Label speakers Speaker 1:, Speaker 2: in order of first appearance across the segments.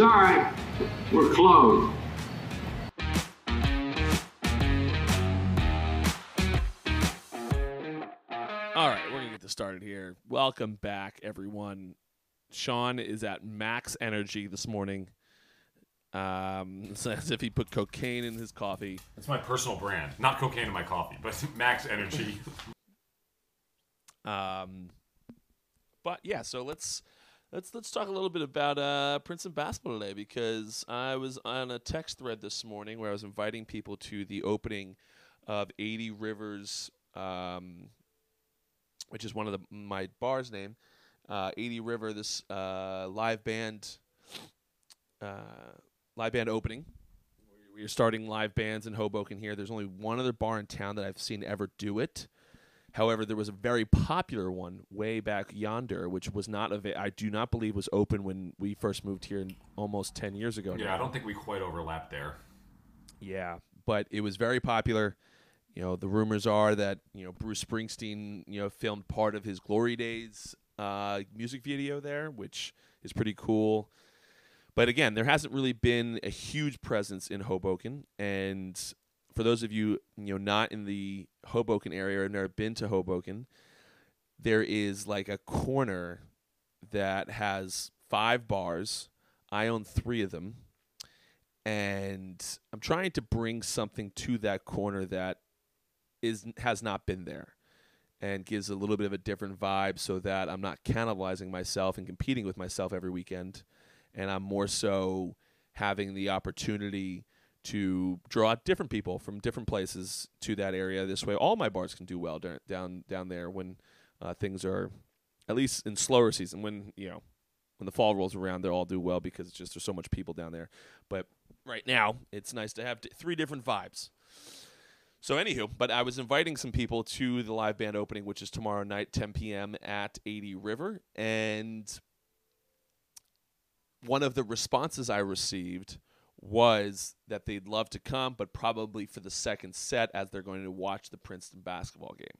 Speaker 1: sorry, we're closed.
Speaker 2: All right, we're gonna get this started here. Welcome back, everyone. Sean is at max energy this morning. Um, it's as if he put cocaine in his coffee.
Speaker 3: It's my personal brand. Not cocaine in my coffee, but max energy.
Speaker 2: Um, but yeah, so let's let's let's talk a little bit about uh, Princeton basketball today because I was on a text thread this morning where I was inviting people to the opening of 80 Rivers, um, which is one of the my bar's name. Uh, 80 River, this uh, live band, uh, live band opening. We are starting live bands in Hoboken here. There's only one other bar in town that I've seen ever do it. However, there was a very popular one way back yonder, which was not av- I do not believe was open when we first moved here almost ten years ago.
Speaker 3: Yeah,
Speaker 2: now.
Speaker 3: I don't think we quite overlapped there.
Speaker 2: Yeah, but it was very popular. You know, the rumors are that you know Bruce Springsteen, you know, filmed part of his Glory Days uh, music video there, which is pretty cool. But again, there hasn't really been a huge presence in Hoboken, and for those of you you know not in the Hoboken area or never been to Hoboken, there is like a corner that has five bars. I own three of them and I'm trying to bring something to that corner that is has not been there and gives a little bit of a different vibe so that I'm not cannibalizing myself and competing with myself every weekend and I'm more so having the opportunity to draw different people from different places to that area. This way all my bars can do well down down, there when uh, things are at least in slower season when you know when the fall rolls around they'll all do well because it's just there's so much people down there. But right now it's nice to have three different vibes. So anywho but i was inviting some people to the live band opening which is tomorrow night 10 p.m at 80 river. And one of the responses i received was that they'd love to come but probably for the second set as they're going to watch the princeton basketball game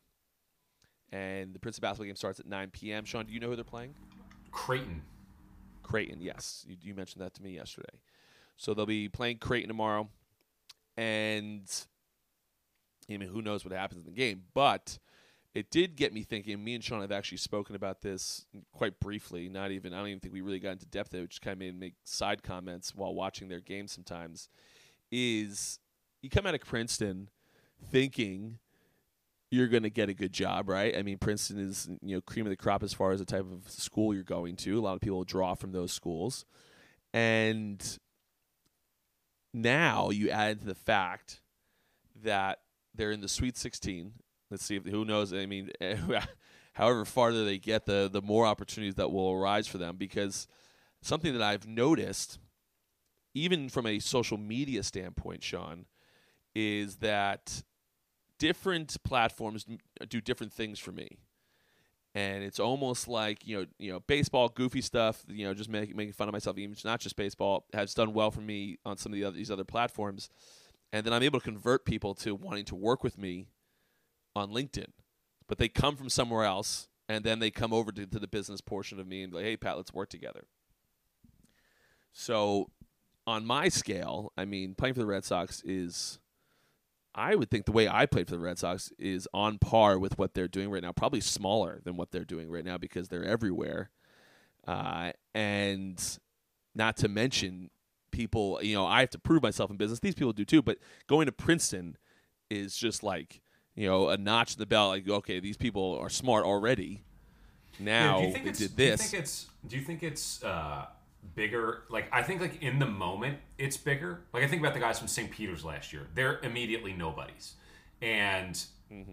Speaker 2: and the princeton basketball game starts at 9 p.m sean do you know who they're playing
Speaker 3: Creighton.
Speaker 2: Creighton, yes. You, you mentioned that to me yesterday. So they'll be playing Creighton tomorrow, and I mean, who knows what happens in the game? But it did get me thinking. Me and Sean have actually spoken about this quite briefly. Not even I don't even think we really got into depth. Of it, just kind of made make side comments while watching their game. Sometimes is you come out of Princeton thinking you're going to get a good job, right? I mean, Princeton is you know cream of the crop as far as the type of school you're going to. A lot of people draw from those schools, and now you add the fact that they're in the Sweet 16. Let's see if who knows. I mean, however farther they get, the the more opportunities that will arise for them. Because something that I've noticed, even from a social media standpoint, Sean, is that different platforms do different things for me and it's almost like you know you know baseball goofy stuff you know just making making fun of myself even it's not just baseball has done well for me on some of the other, these other platforms and then I'm able to convert people to wanting to work with me on LinkedIn but they come from somewhere else and then they come over to, to the business portion of me and be like hey Pat let's work together so on my scale I mean playing for the Red Sox is I would think the way I played for the Red Sox is on par with what they're doing right now, probably smaller than what they're doing right now because they're everywhere. Uh, and not to mention people, you know, I have to prove myself in business. These people do too, but going to Princeton is just like, you know, a notch in the belt. Like, okay, these people are smart already. Now
Speaker 3: Yeah, do you think
Speaker 2: they
Speaker 3: it's,
Speaker 2: did
Speaker 3: Do you
Speaker 2: this.
Speaker 3: think it's? Do you think it's uh, bigger? Like I think like in the moment it's bigger. Like I think about the guys from St. Peter's last year. They're immediately nobodies, and
Speaker 2: Mm-hmm.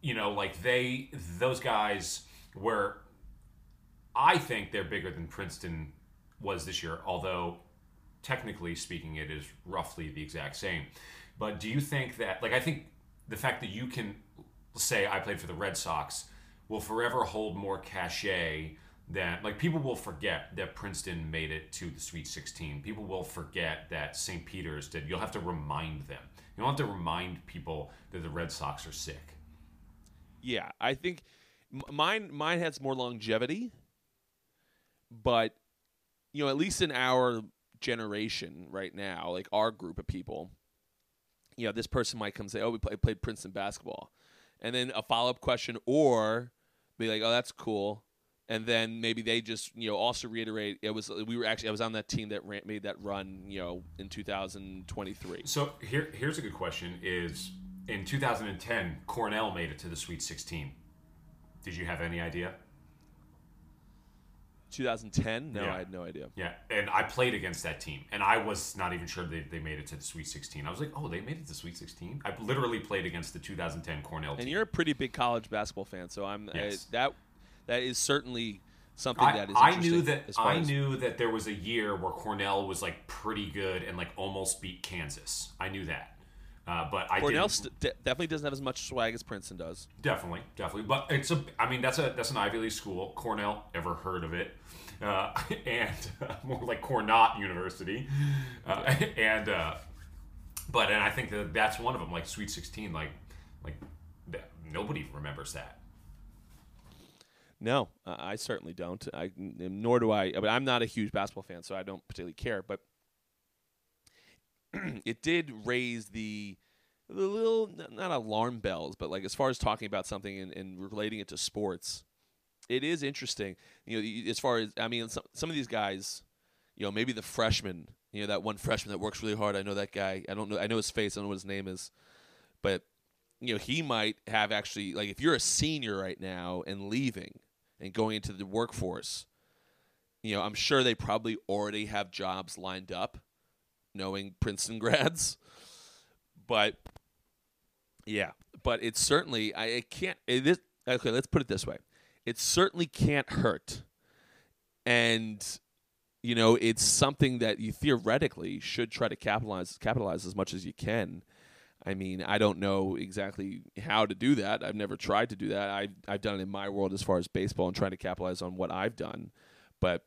Speaker 3: you know like they those guys were. I think they're bigger than Princeton was this year, although technically speaking, it is roughly the exact same. But do you think that, like, I think the fact that you can say I played for the Red Sox will forever hold more cachet than, like, people will forget that Princeton made it to the Sweet 16. People will forget that St. Peter's did. You'll have to remind them. You don't have to remind people that the Red Sox are sick.
Speaker 2: Yeah, I think mine mine has more longevity, but you know, at least in our generation right now, like our group of people, you know, this person might come say, "Oh, we play, played Princeton basketball," and then a follow up question, or be like, "Oh, that's cool," and then maybe they just you know also reiterate it was we were actually I was on that team that ran, made that run you know in 2023.
Speaker 3: So here, here's a good question: Is in 2010 Cornell made it to the Sweet 16? Did you have any idea?
Speaker 2: 2010? No,
Speaker 3: Yeah.
Speaker 2: I had no idea.
Speaker 3: Yeah, and I played against that team, and I was not even sure they, they made it to the Sweet 16. I was like, oh, they made it to the Sweet 16. I literally played against the 2010 Cornell Team.
Speaker 2: And you're a pretty big college basketball fan, so I'm
Speaker 3: Yes.
Speaker 2: I, that that is certainly something
Speaker 3: I,
Speaker 2: that is.
Speaker 3: I knew that I
Speaker 2: as-
Speaker 3: knew that there was a year where Cornell was like pretty good and like almost beat Kansas. I knew that, uh, but I
Speaker 2: Cornell st- de- definitely doesn't have as much swag as Princeton does.
Speaker 3: Definitely, definitely. But it's a. I mean, that's a that's an Ivy League school. Cornell, ever heard of it? Uh, and more like Cornott University, uh, and uh, but and I think that that's one of them. Like Sweet Sixteen, like like that, nobody remembers that.
Speaker 2: No, uh, I certainly don't. I nor do I. But I'm not a huge basketball fan, so I don't particularly care. But it did raise the the little not alarm bells, but like as far as talking about something and, and relating it to sports, it is interesting. You know, as far as I mean, some some of these guys, you know, maybe the freshman, you know, that one freshman that works really hard. I know that guy. I don't know. I know his face. I don't know what his name is, but you know, he might have actually like if you're a senior right now and leaving and going into the workforce, you know, I'm sure they probably already have jobs lined up, knowing Princeton grads. But yeah, but it's certainly I it can't it is okay, let's put it this way. It certainly can't hurt. And you know, it's something that you theoretically should try to capitalize capitalize as much as you can. I mean, I don't know exactly how to do that. I've never tried to do that. I've, I've done it in my world as far as baseball and trying to capitalize on what I've done. But,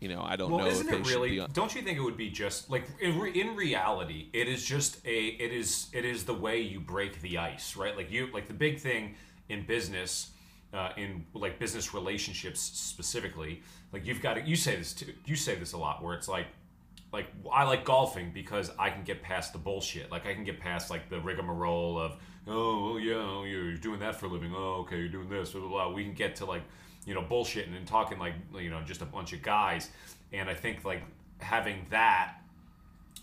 Speaker 2: you know, I don't
Speaker 3: Well,
Speaker 2: know
Speaker 3: isn't it really?
Speaker 2: on.
Speaker 3: Don't you think it would be just like in, re, in reality? It is just a. It is. It is the way you break the ice, right? Like you. Like the big thing in business, uh, in like business relationships specifically. Like you've got to. You say this too. You say this a lot, where it's like. Like I like golfing because I can get past the bullshit. Like I can get past like the rigmarole of oh well, yeah oh, you're doing that for a living. Oh okay you're doing this. Blah, blah, blah. We can get to like you know bullshitting and talking like you know just a bunch of guys. And I think like having that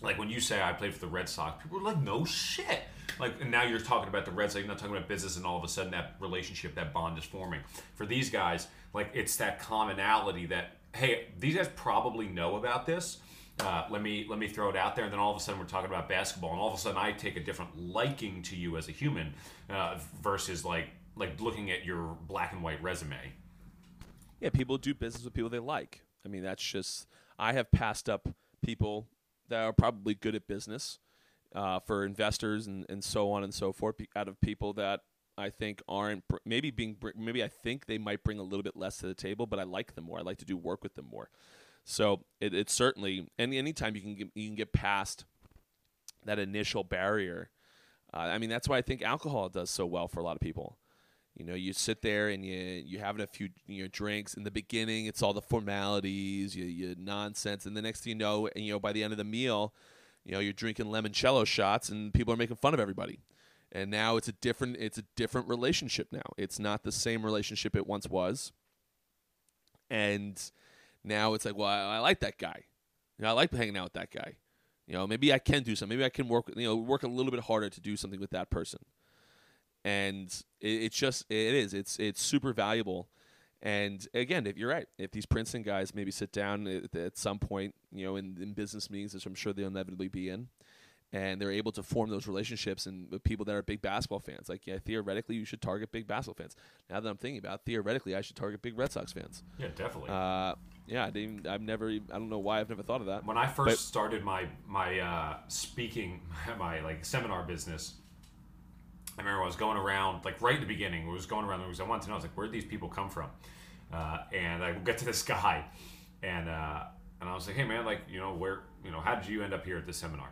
Speaker 3: like when you say I played for the Red Sox, people are like, no shit. Like, and now you're talking about the Red Sox, you're not talking about business, and all of a sudden that relationship, that bond is forming. For these guys, like, it's that commonality that, hey, these guys probably know about this. Uh, let me let me throw it out there, and then all of a sudden we're talking about basketball, and all of a sudden I take a different liking to you as a human uh, versus like like looking at your black and white resume.
Speaker 2: Yeah, people do business with people they like. I mean, that's just I have passed up people that are probably good at business uh, for investors and, and so on and so forth out of people that I think aren't maybe being maybe I think they might bring a little bit less to the table, but I like them more. I like to do work with them more. So it, it's certainly any anytime you can get, you can get past that initial barrier. Uh, I mean, that's why I think alcohol does so well for a lot of people. You know, you sit there and you you having a few you know drinks in the beginning. It's all the formalities, you, you nonsense, and the next thing you know, and you know by the end of the meal, you know you're drinking limoncello shots, and people are making fun of everybody. And now it's a different it's a different relationship now. It's not the same relationship it once was. And now it's like, well, I, I like that guy. You know, I like hanging out with that guy. You know, maybe I can do something. Maybe I can work. You know, work a little bit harder to do something with that person and it, it's just it is it's it's super valuable. And again if you're right if these princeton guys maybe sit down at, at some point you know in, in business meetings which i'm sure they'll inevitably be in and they're able to form those relationships and with people that are big basketball fans like yeah theoretically you should target big basketball fans. Now that i'm thinking about it, theoretically i should target big red sox fans.
Speaker 3: Yeah, definitely.
Speaker 2: uh, yeah I didn't, i've never i don't know why i've never thought of that.
Speaker 3: When I first
Speaker 2: But-
Speaker 3: started my my uh, speaking my like seminar business, I remember I was going around like right in the beginning. I was going around because I wanted to know. I was like, where do these people come from? Uh, and I get to this guy, and uh, and I was like, hey man, like you know where you know how did you end up here at this seminar?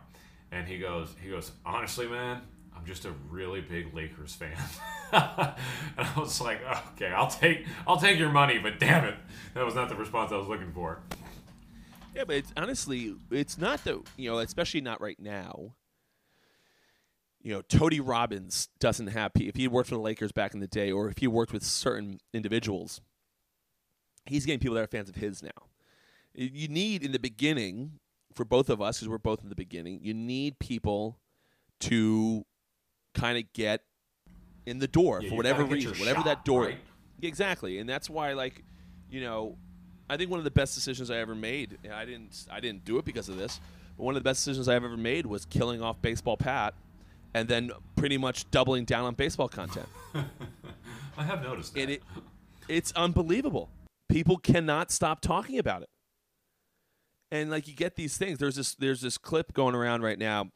Speaker 3: And he goes he goes honestly, man. I'm just a really big Lakers fan, and I was like, okay, I'll take I'll take your money, but damn it, that was not the response I was looking for.
Speaker 2: Yeah, but it's, honestly, it's not the you know, especially not right now. You know, Tony Robbins doesn't have if he worked for the Lakers back in the day, or if he worked with certain individuals, he's getting people that are fans of his now. You need in the beginning for both of us, because we're both in the beginning, you need people to kind of get in the door
Speaker 3: Yeah,
Speaker 2: for whatever reason, whatever
Speaker 3: shot,
Speaker 2: that door.
Speaker 3: right?
Speaker 2: Exactly, and that's why, like, you know, I think one of the best decisions I ever made. I didn't, I didn't do it because of this, but one of the best decisions I've ever made was killing off baseball Pat, and then pretty much doubling down on baseball content.
Speaker 3: I have noticed that.
Speaker 2: and it, it's unbelievable. People cannot stop talking about it. And like you get these things. There's this there's this clip going around right now.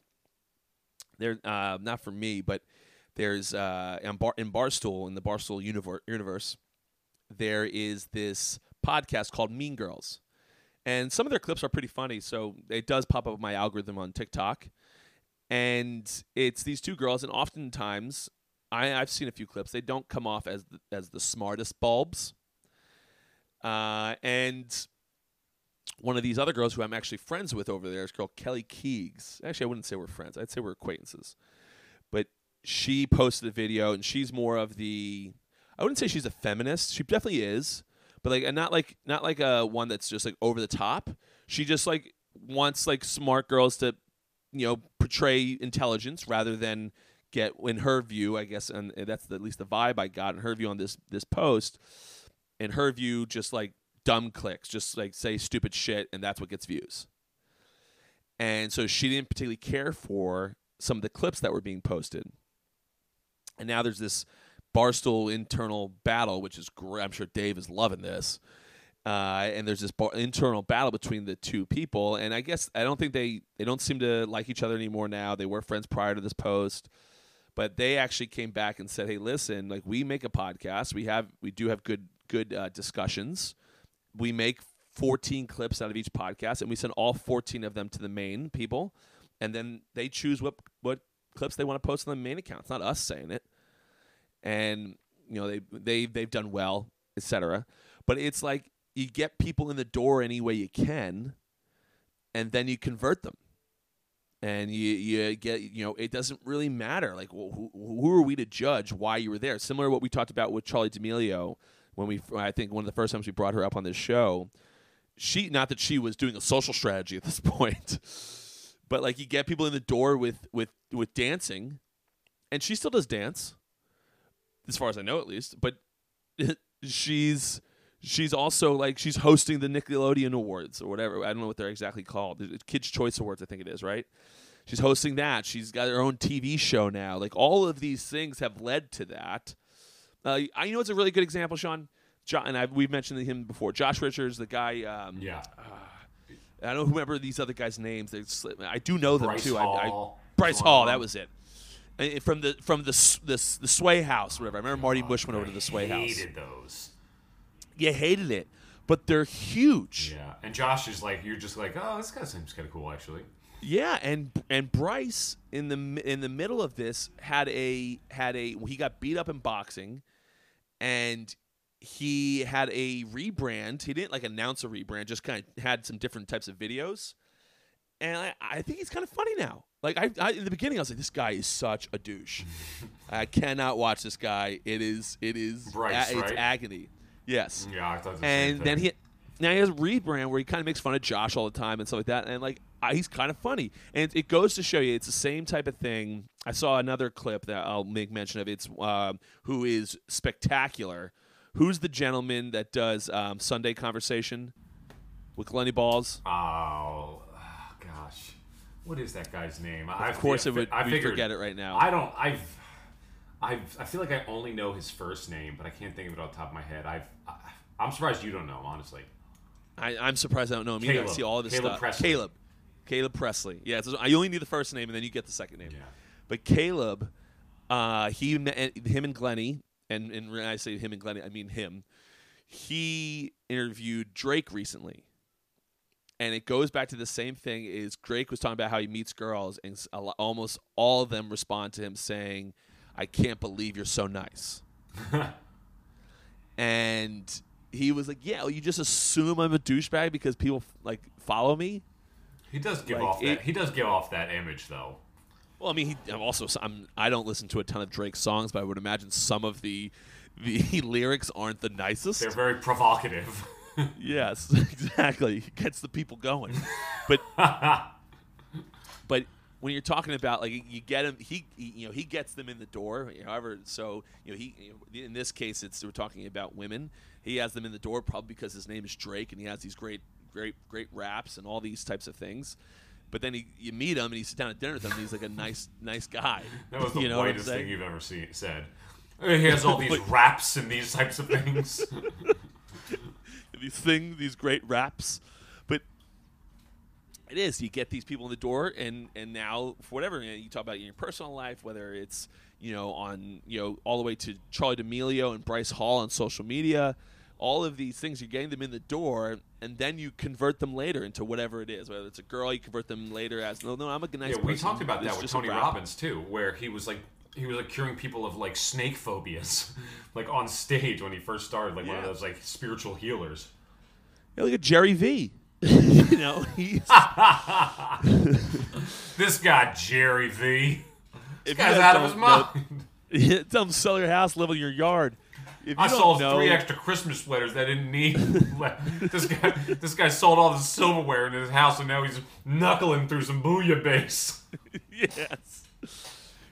Speaker 2: There, uh, not for me, but there's uh, in, Bar- in Barstool in the Barstool universe, universe, there is this podcast called Mean Girls, and some of their clips are pretty funny. So it does pop up my algorithm on TikTok, and it's these two girls, and oftentimes I, I've seen a few clips. They don't come off as the, as the smartest bulbs. Uh, and one of these other girls who I'm actually friends with over there is girl Kelly Keegs. Actually, I wouldn't say we're friends. I'd say we're acquaintances. But she posted a video, and she's more of the. I wouldn't say she's a feminist. She definitely is, but like, and not like not like a one that's just like over the top. She just like wants like smart girls to, you know, portray intelligence rather than get in her view. I guess, and that's the, at least the vibe I got in her view on this this post. In her view, just like dumb clicks, just like say stupid shit, and that's what gets views. And so she didn't particularly care for some of the clips that were being posted. And now there's this Barstool internal battle, which is great. I'm sure Dave is loving this. Uh, and there's this bar- internal battle between the two people, and I guess I don't think they they don't seem to like each other anymore now. They were friends prior to this post, but they actually came back and said, "Hey, listen, like we make a podcast. We have we do have good good uh, discussions. We make 14 clips out of each podcast, and we send all 14 of them to the main people, and then they choose what what clips they want to post on the main account. It's not us saying it, and you know they they they've done well, etc. But it's like you get people in the door any way you can, and then you convert them. And you you get you know it doesn't really matter like wh- who, who are we to judge why you were there? Similar to what we talked about with Charlie D'Amelio when we I think one of the first times we brought her up on this show. She not that she was doing a social strategy at this point but like you get people in the door with with with dancing and she still does dance as far as I know at least but she's she's also like she's hosting the Nickelodeon Awards or whatever. I don't know what they're exactly called. The Kids Choice Awards, I think it is, right? She's hosting that. She's got her own TV show now. Like all of these things have led to that. Uh, I you know it's a really good example, Sean. Jo- and I've, we've mentioned him before. Josh Richards, the guy. Um,
Speaker 3: yeah.
Speaker 2: I don't remember these other guys' names. They I do know them
Speaker 3: Bryce
Speaker 2: too. I, I,
Speaker 3: Hall.
Speaker 2: Bryce Hall, that was it. And from the from the the, the Sway House, whatever. I remember Marty Bush went over to the Sway House.
Speaker 3: Hated those.
Speaker 2: You hated it, but they're huge.
Speaker 3: Yeah, and Josh is like, you're just like, oh, this guy seems kind of cool, actually.
Speaker 2: Yeah, and and Bryce in the in the middle of this had a had a he got beat up in boxing, and he had a rebrand. He didn't like announce a rebrand, just kind of had some different types of videos, and I, I think he's kind of funny now. Like I, I in the beginning, I was like, this guy is such a douche. I cannot watch this guy. It is it is
Speaker 3: Bryce,
Speaker 2: a- it's
Speaker 3: right?
Speaker 2: agony. Yes
Speaker 3: Yeah, I thought the
Speaker 2: and then he now he has a rebrand where he kind of makes fun of Josh all the time and stuff like that, and like I, he's kind of funny, and it goes to show you it's the same type of thing. I saw another clip that I'll make mention of. It's um, who is spectacular. Who's the gentleman that does um, Sundae Conversation with Lenny Balls?
Speaker 3: Oh, ah, gosh, what is that guy's name?
Speaker 2: Of course, it would.
Speaker 3: I figured,
Speaker 2: forget it right now.
Speaker 3: I don't. I've. I've. I feel like I only know his first name, but I can't think of it off the top of my head. I've. I, I'm surprised you don't know, him, honestly.
Speaker 2: I, I'm surprised I don't know him either. I
Speaker 3: Caleb.
Speaker 2: see all of his
Speaker 3: Caleb
Speaker 2: stuff.
Speaker 3: Pressley.
Speaker 2: Caleb. Caleb Pressley. Yeah, it's, I only need the first name and then you get the second name.
Speaker 3: Yeah.
Speaker 2: But Caleb, uh, he, him and Glennie, and, and when I say him and Glennie, I mean him. He interviewed Drake recently, and it goes back to the same thing. Is Drake was talking about how he meets girls, and s- a lo- almost all of them respond to him saying, "I can't believe you're so nice." and he was like, "Yeah, well, you just assume I'm a douchebag because people like follow me."
Speaker 3: He does give
Speaker 2: Like,
Speaker 3: off
Speaker 2: it-
Speaker 3: that. He does give off that image, though.
Speaker 2: Well, I mean, he, I'm also I'm, I don't listen to a ton of Drake songs, but I would imagine some of the the lyrics aren't the nicest.
Speaker 3: They're very provocative.
Speaker 2: Yes, exactly. It gets the people going. But but when you're talking about like you get him, he, he you know he gets them in the door. However, so you know he you know, in this case it's we're talking about women. He has them in the door probably because his name is Drake and he has these great great great raps and all these types of things. But then he, you meet him and you sit down at dinner with him and he's like a nice nice guy.
Speaker 3: That was the
Speaker 2: you know
Speaker 3: whitest thing you've ever seen said. He has all these raps and these types of things.
Speaker 2: these things, these great raps. It is you get these people in the door, and and now for whatever you, know, you talk about in your personal life, whether it's you know on you know all the way to Charlie D'Amelio and Bryce Hall on social media. All of these things, you're getting them in the door, and then you convert them later into whatever it is. Whether it's a girl, you convert them later as no, no, I'm a nice
Speaker 3: yeah, we talked about
Speaker 2: It's
Speaker 3: that with Tony. Robbins too, where he was like he was like curing people of like snake phobias, like on stage when he first started, like one of those like spiritual healers.
Speaker 2: Yeah, look at Gary Vee. you know, he's
Speaker 3: This guy Gary Vee. This
Speaker 2: if
Speaker 3: guy's out of his
Speaker 2: don't know-
Speaker 3: mind.
Speaker 2: Tell to sell your house, live in your yard. If you
Speaker 3: I sold
Speaker 2: know,
Speaker 3: three extra Christmas sweaters that I didn't need. this guy, this guy sold all the silverware in his house, and now he's knuckling through some bouillabaisse.
Speaker 2: yes.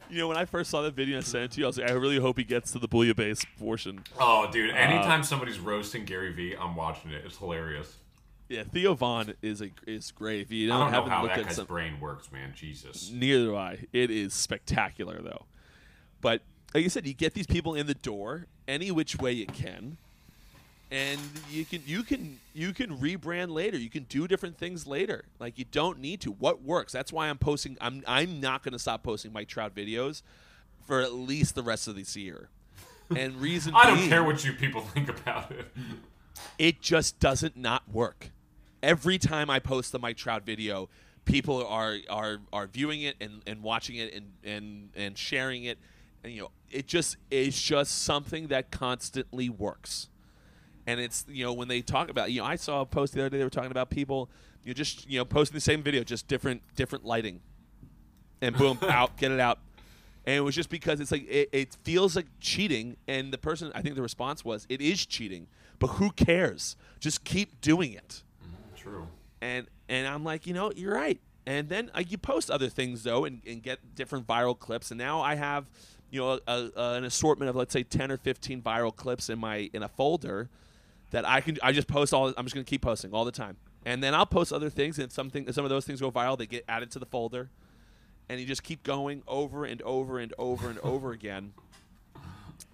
Speaker 2: You know, when I first saw that video and sent it to you, I was like, I really hope he gets to the bouillabaisse portion.
Speaker 3: Oh, dude!
Speaker 2: Uh,
Speaker 3: Anytime somebody's roasting Gary Vee, I'm watching it. It's hilarious.
Speaker 2: Yeah, Theo Von is a is great. If you don't,
Speaker 3: don't
Speaker 2: haven't
Speaker 3: how
Speaker 2: looked
Speaker 3: that
Speaker 2: at
Speaker 3: guy's
Speaker 2: some,
Speaker 3: brain works, man. Jesus.
Speaker 2: neither do I. It is spectacular though. But like you said, you get these people in the door any which way you can, and you can you can you can rebrand later. You can do different things later. Like you don't need to. What works? That's why I'm posting. I'm I'm not going to stop posting Mike Trout videos for at least the rest of this year. And reason
Speaker 3: I don't
Speaker 2: being-
Speaker 3: care what you people think about it.
Speaker 2: it just doesn't not work. Every time I post the Mike Trout video, people are are are viewing it and, and watching it and, and and sharing it. And you know, it just it's just something that constantly works. And it's you know, when they talk about you know, I saw a post the other day they were talking about people, you know, just you know, posting the same video, just different different lighting. And boom, out, get it out. And it was just because it's like it, it feels like cheating, and the person I think the response was it is cheating, but who cares? Just keep doing it.
Speaker 3: True.
Speaker 2: And and I'm like, you know, you're right. And then uh, you post other things though, and, and get different viral clips. And now I have, you know, a, a, an assortment of let's say 10 or 15 viral clips in my in a folder that I can I just post all. I'm just gonna keep posting all the time. And then I'll post other things, and something some of those things go viral. They get added to the folder and you just keep going over and over and over and over again.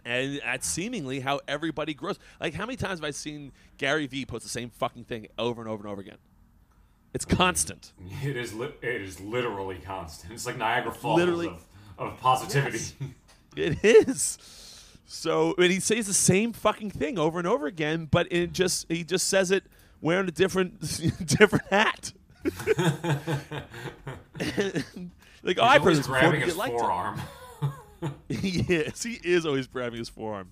Speaker 2: And that's seemingly how everybody grows. Like, how many times have I seen Gary Vee post the same fucking thing over and over and over again? It's constant.
Speaker 3: It is. Li- it is literally constant. It's like Niagara Falls
Speaker 2: Literally.
Speaker 3: of, of positivity.
Speaker 2: It is. So, and he says the same fucking thing over and over again, but it just he just says it wearing a different different hat. like, oh, I
Speaker 3: He's always
Speaker 2: heard this before,
Speaker 3: grabbing his
Speaker 2: you liked it.
Speaker 3: forearm.
Speaker 2: yes, he is always grabbing his forearm.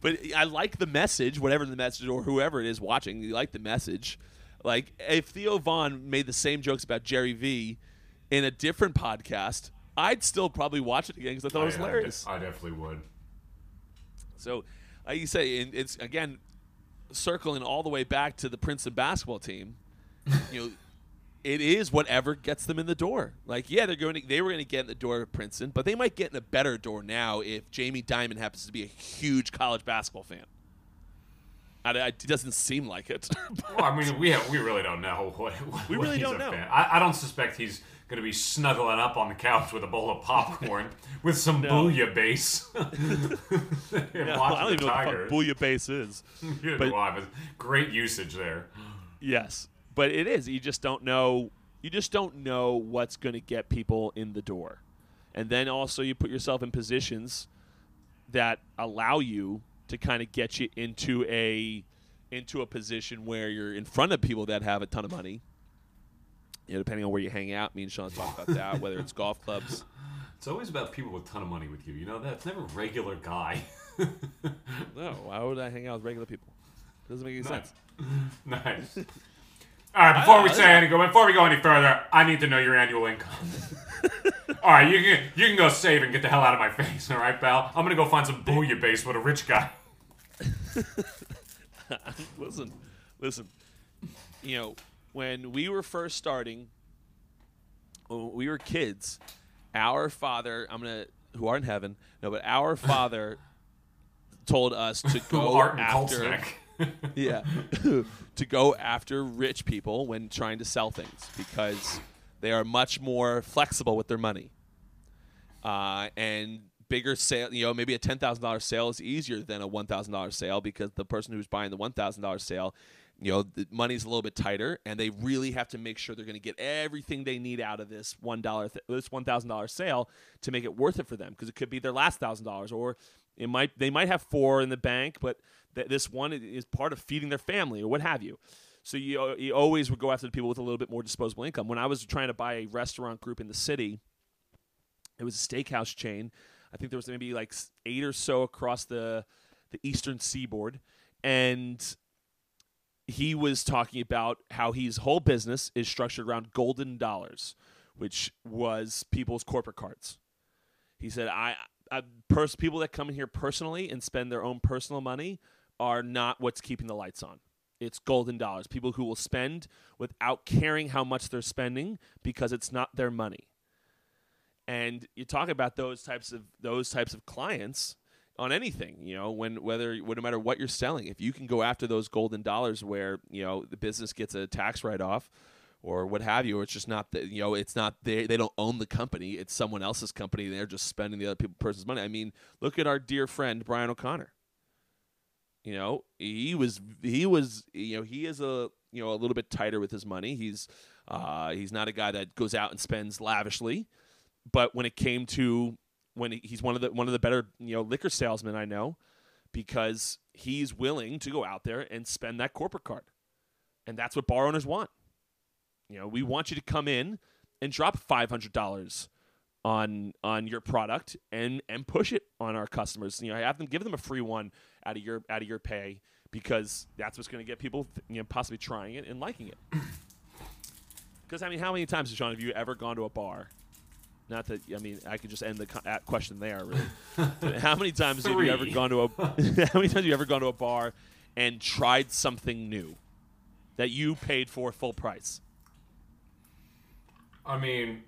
Speaker 2: But I like the message, whatever the message or whoever it is watching, you like the message. Like if Theo Von made the same jokes about Gary Vee in a different podcast, I'd still probably watch it again because I thought it was
Speaker 3: I- I
Speaker 2: hilarious.
Speaker 3: I, definitely would.
Speaker 2: So, like you say, it's again circling all the way back to the Princeton basketball team. You know, it is whatever gets them in the door. Like, yeah, they're going. To, they were going to get in the door of Princeton, but they might get in a better door now if Jamie Dimon happens to be a huge college basketball fan. I, I- it doesn't seem like it.
Speaker 3: Well, I mean, we have, we really don't know what, what
Speaker 2: We really
Speaker 3: he's
Speaker 2: don't
Speaker 3: a
Speaker 2: know.
Speaker 3: fan. I, I don't suspect he's going to be snuggling up on the couch with a bowl of popcorn with some
Speaker 2: No.
Speaker 3: bouillabaisse. and
Speaker 2: Yeah,
Speaker 3: watching
Speaker 2: I don't even know what
Speaker 3: Tigers.
Speaker 2: fuck bouillabaisse is. But
Speaker 3: great usage there.
Speaker 2: Yes, but it is. You just don't know. You just don't know what's going to get people in the door, and then also you put yourself in positions that allow you to kind of get you into a into a position where you're in front of people that have a ton of money. You know, depending on where you hang out. Me and Sean talk about that. Whether it's golf clubs.
Speaker 3: It's always about people with a ton of money with you. You know that? It's never a regular guy.
Speaker 2: No, why would I hang out with regular people? Doesn't make any sense.
Speaker 3: Nice. All right, before we say any go, before we go any further, I need to know your annual income. all right, you can you can go save and get the hell out of my face. All right, pal. I'm gonna go find some bouillabaisse with a rich guy.
Speaker 2: listen, listen. You know, when we were first starting, when we were kids, our father, I'm gonna, who are in heaven, no, but our father told us to go
Speaker 3: art
Speaker 2: after. Yeah, to go after rich people when trying to sell things because they are much more flexible with their money. Uh, and bigger sale, you know, maybe a ten thousand dollars sale is easier than a one thousand dollars sale because the person who's buying the one thousand dollars sale, you know, the money's a little bit tighter, and they really have to make sure they're going to get everything they need out of this one dollar, th- this one thousand dollars sale to make it worth it for them because it could be their last thousand dollars, or it might they might have four in the bank, but th- this one is part of feeding their family or what have you. So you uh, you always would go after the people with a little bit more disposable income. When I was trying to buy a restaurant group in the city, it was a steakhouse chain. I think there was maybe like eight or so across the the eastern seaboard, and he was talking about how his whole business is structured around golden dollars, which was people's corporate cards. He said, "I, I pers- people that come in here personally and spend their own personal money are not what's keeping the lights on. It's golden dollars. People who will spend without caring how much they're spending because it's not their money." and you talk about those types of those types of clients on anything you know when whether no matter what you're selling if you can go after those golden dollars where you know the business gets a tax write-off or what have you or it's just not that you know it's not they they don't own the company it's someone else's company they're just spending the other people person's money i mean look at our dear friend brian o'connor you know he was he was you know he is a you know a little bit tighter with his money he's uh he's not a guy that goes out and spends lavishly but when it came to when he- he's one of the one of the better you know liquor salesmen I know because he's willing to go out there and spend that corporate card, and that's what bar owners want. You know, we want you to come in and drop five hundred dollars on on your product and and push it on our customers. You know, I have them give them a free one out of your out of your pay because that's what's going to get people you know possibly trying it and liking it. Because I mean, how many times, Sean, have you ever gone to a bar? Not that I mean, I could just end the co- question there. Really, how many times have you ever gone to a? how many times have you ever gone to a bar and tried something new that you paid for full price?
Speaker 3: I mean,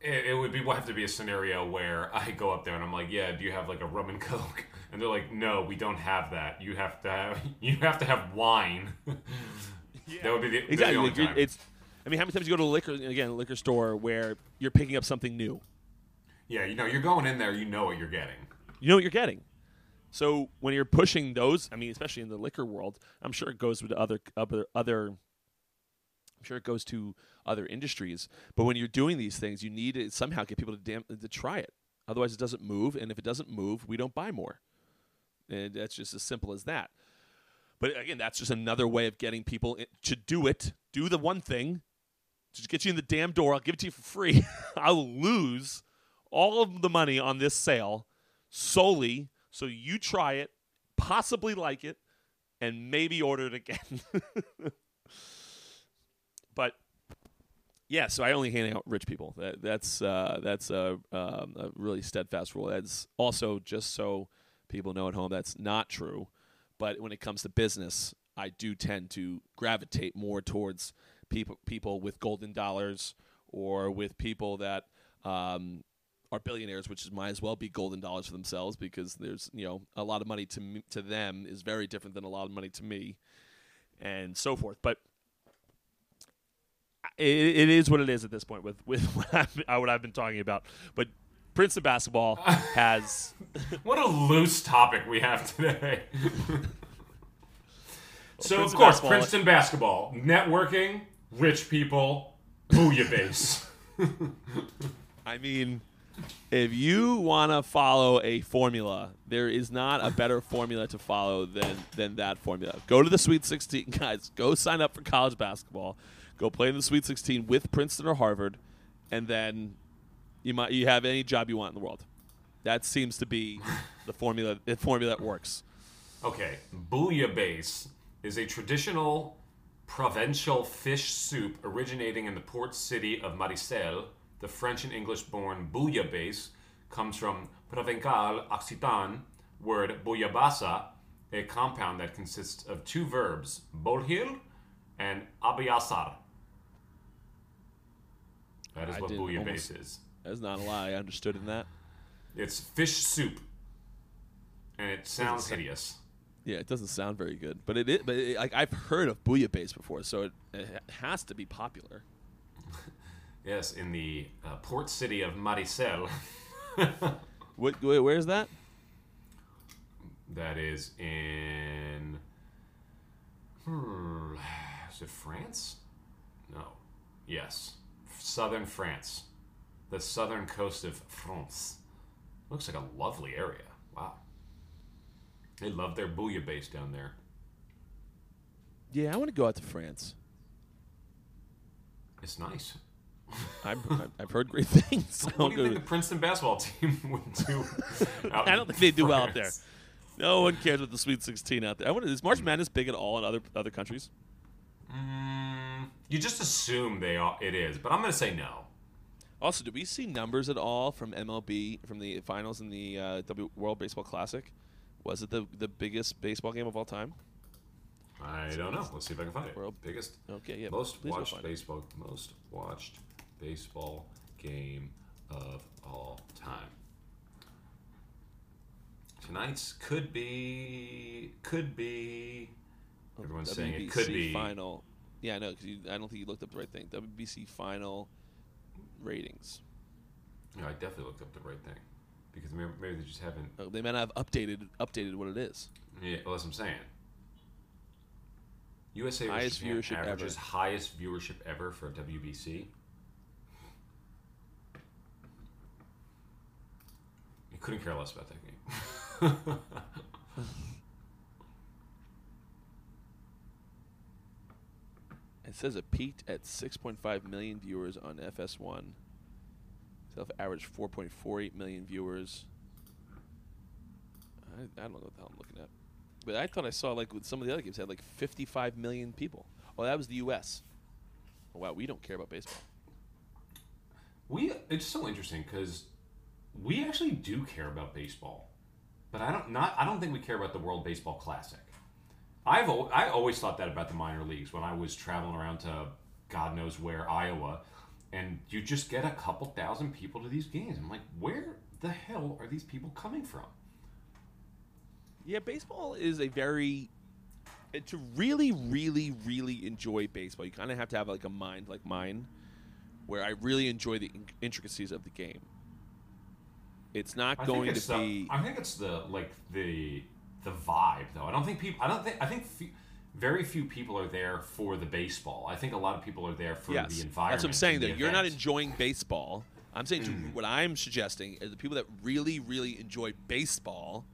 Speaker 3: it, it would be would have to be a scenario where I go up there and I'm like, "Yeah, do you have like a rum and coke?" And they're like, "No, we don't have that. You have to have you have to have wine." That would be the,
Speaker 2: Exactly.
Speaker 3: the only
Speaker 2: like,
Speaker 3: time.
Speaker 2: it's. I mean, how many times you go to a liquor again, a liquor store where you're picking up something new?
Speaker 3: yeah, you know, you're going in there, you know what you're getting.
Speaker 2: You know what you're getting. So when you're pushing those, I mean, especially in the liquor world, I'm sure it goes with other other other. I'm sure it goes to other industries, but when you're doing these things, you need to somehow get people to damn, to try it. Otherwise, it doesn't move, and if it doesn't move, we don't buy more. And that's just as simple as that. But again, that's just another way of getting people to do it. Do the one thing, just get you in the damn door. I'll give it to you for free. I'll lose all of the money on this sale solely so you try it, possibly like it, and maybe order it again. but yeah, so I only hand out rich people. That, that's uh, that's a, um, a really steadfast rule. That's also just so people know at home that's not true. But when it comes to business, I do tend to gravitate more towards people people with golden dollars or with people that um, are billionaires, which might as well be golden dollars for themselves because there's you know a lot of money to me, to them is very different than a lot of money to me, and so forth. But it, it is what it is at this point with with what I've, what I've been talking about. But Prince of Basketball has
Speaker 3: What a loose topic we have today. so
Speaker 2: Prince
Speaker 3: of
Speaker 2: of
Speaker 3: course,
Speaker 2: basketball-
Speaker 3: Princeton basketball, networking, rich people, bouillabaisse.
Speaker 2: I mean, if you want to follow a formula, there is not a better formula to follow than than that formula. Go to the Sweet 16, guys. Go sign up for college basketball. Go play in the Sweet 16 with Princeton or Harvard, and then you might you have any job you want in the world. That seems to be the formula. The formula that works.
Speaker 3: Okay, bouillabaisse is a traditional provincial fish soup originating in the port city of Marseille. The French and English born bouillabaisse comes from Provencal Occitan word bouillabaisse, a compound that consists of two verbs, bolhil and abiasar. That is
Speaker 2: I
Speaker 3: what bouillabaisse
Speaker 2: almost-
Speaker 3: is.
Speaker 2: That's not a lie. I understood in that.
Speaker 3: It's fish soup, and it sounds
Speaker 2: sound-
Speaker 3: hideous.
Speaker 2: Yeah, it doesn't sound very good, but it is. But it, like I've heard of bouillabaisse before, so it, it has to be popular.
Speaker 3: Yes, in the uh, port city of Marseille.
Speaker 2: What? Where's that?
Speaker 3: that is in. Hmm, is it France? No. Yes. Southern France. The southern coast of France. Looks like a lovely area. Wow. They love their bouillabaisse down there.
Speaker 2: Yeah, I want to go out to France.
Speaker 3: It's nice.
Speaker 2: I've, I've heard great things.
Speaker 3: What do you think the Princeton basketball team would do? Out
Speaker 2: I don't
Speaker 3: in
Speaker 2: think they do well out there. No one cares about the Sweet 16 out there. I wonder, is March Madness big at all in other other countries?
Speaker 3: Mm, you just assume they are, it is, but I'm going to say no.
Speaker 2: Also, did we see numbers at all from MLB from the finals in the uh, W World Baseball Classic? Was it the the biggest baseball game of all time?
Speaker 3: I don't know. Let's see if I can find it.
Speaker 2: World-
Speaker 3: Biggest,
Speaker 2: Okay, yeah.
Speaker 3: most watched
Speaker 2: find it.
Speaker 3: baseball, most watched baseball game of all time. Tonight's could be, could be. Everyone's saying it could
Speaker 2: WBC
Speaker 3: be.
Speaker 2: final. Yeah, I know because I don't think you looked up the right thing. WBC final ratings.
Speaker 3: Yeah, I definitely looked up the right thing because maybe, maybe they just haven't.
Speaker 2: Oh, they might not have updated updated what it is.
Speaker 3: Yeah, well, that's what I'm saying. USA
Speaker 2: Highest
Speaker 3: Japan
Speaker 2: viewership ever.
Speaker 3: highest viewership ever for WBC. You couldn't care less about that game.
Speaker 2: It says it peaked at 6.5 million viewers on FS1. Self averaged 4.48 million viewers. I, I don't know what the hell I'm looking at. But I thought I saw like with some of the other games had like 55 million people. Oh, that was the U.S. Oh, wow, we don't care about baseball.
Speaker 3: we it's so interesting because we actually do care about baseball, but I don't not I don't think we care about the World Baseball Classic. I've I always thought that about the minor leagues when I was traveling around to God knows where Iowa, and you just get a couple thousand people to these games. I'm like, where the hell are these people coming from?
Speaker 2: Yeah, baseball is a very to really, really, really enjoy baseball. You kind of have to have like a mind like mine, where I really enjoy the in- intricacies of the game. It's not
Speaker 3: I
Speaker 2: going
Speaker 3: it's
Speaker 2: to
Speaker 3: the,
Speaker 2: be.
Speaker 3: I think it's the like the the vibe though. I don't think people. I don't think. I think fe- very few people are there for the baseball. I think a lot of people are there for
Speaker 2: yes,
Speaker 3: the environment.
Speaker 2: that's what I'm saying. Though you're not enjoying baseball. I'm saying to,
Speaker 3: Mm.
Speaker 2: what I'm suggesting is the people that really, really enjoy baseball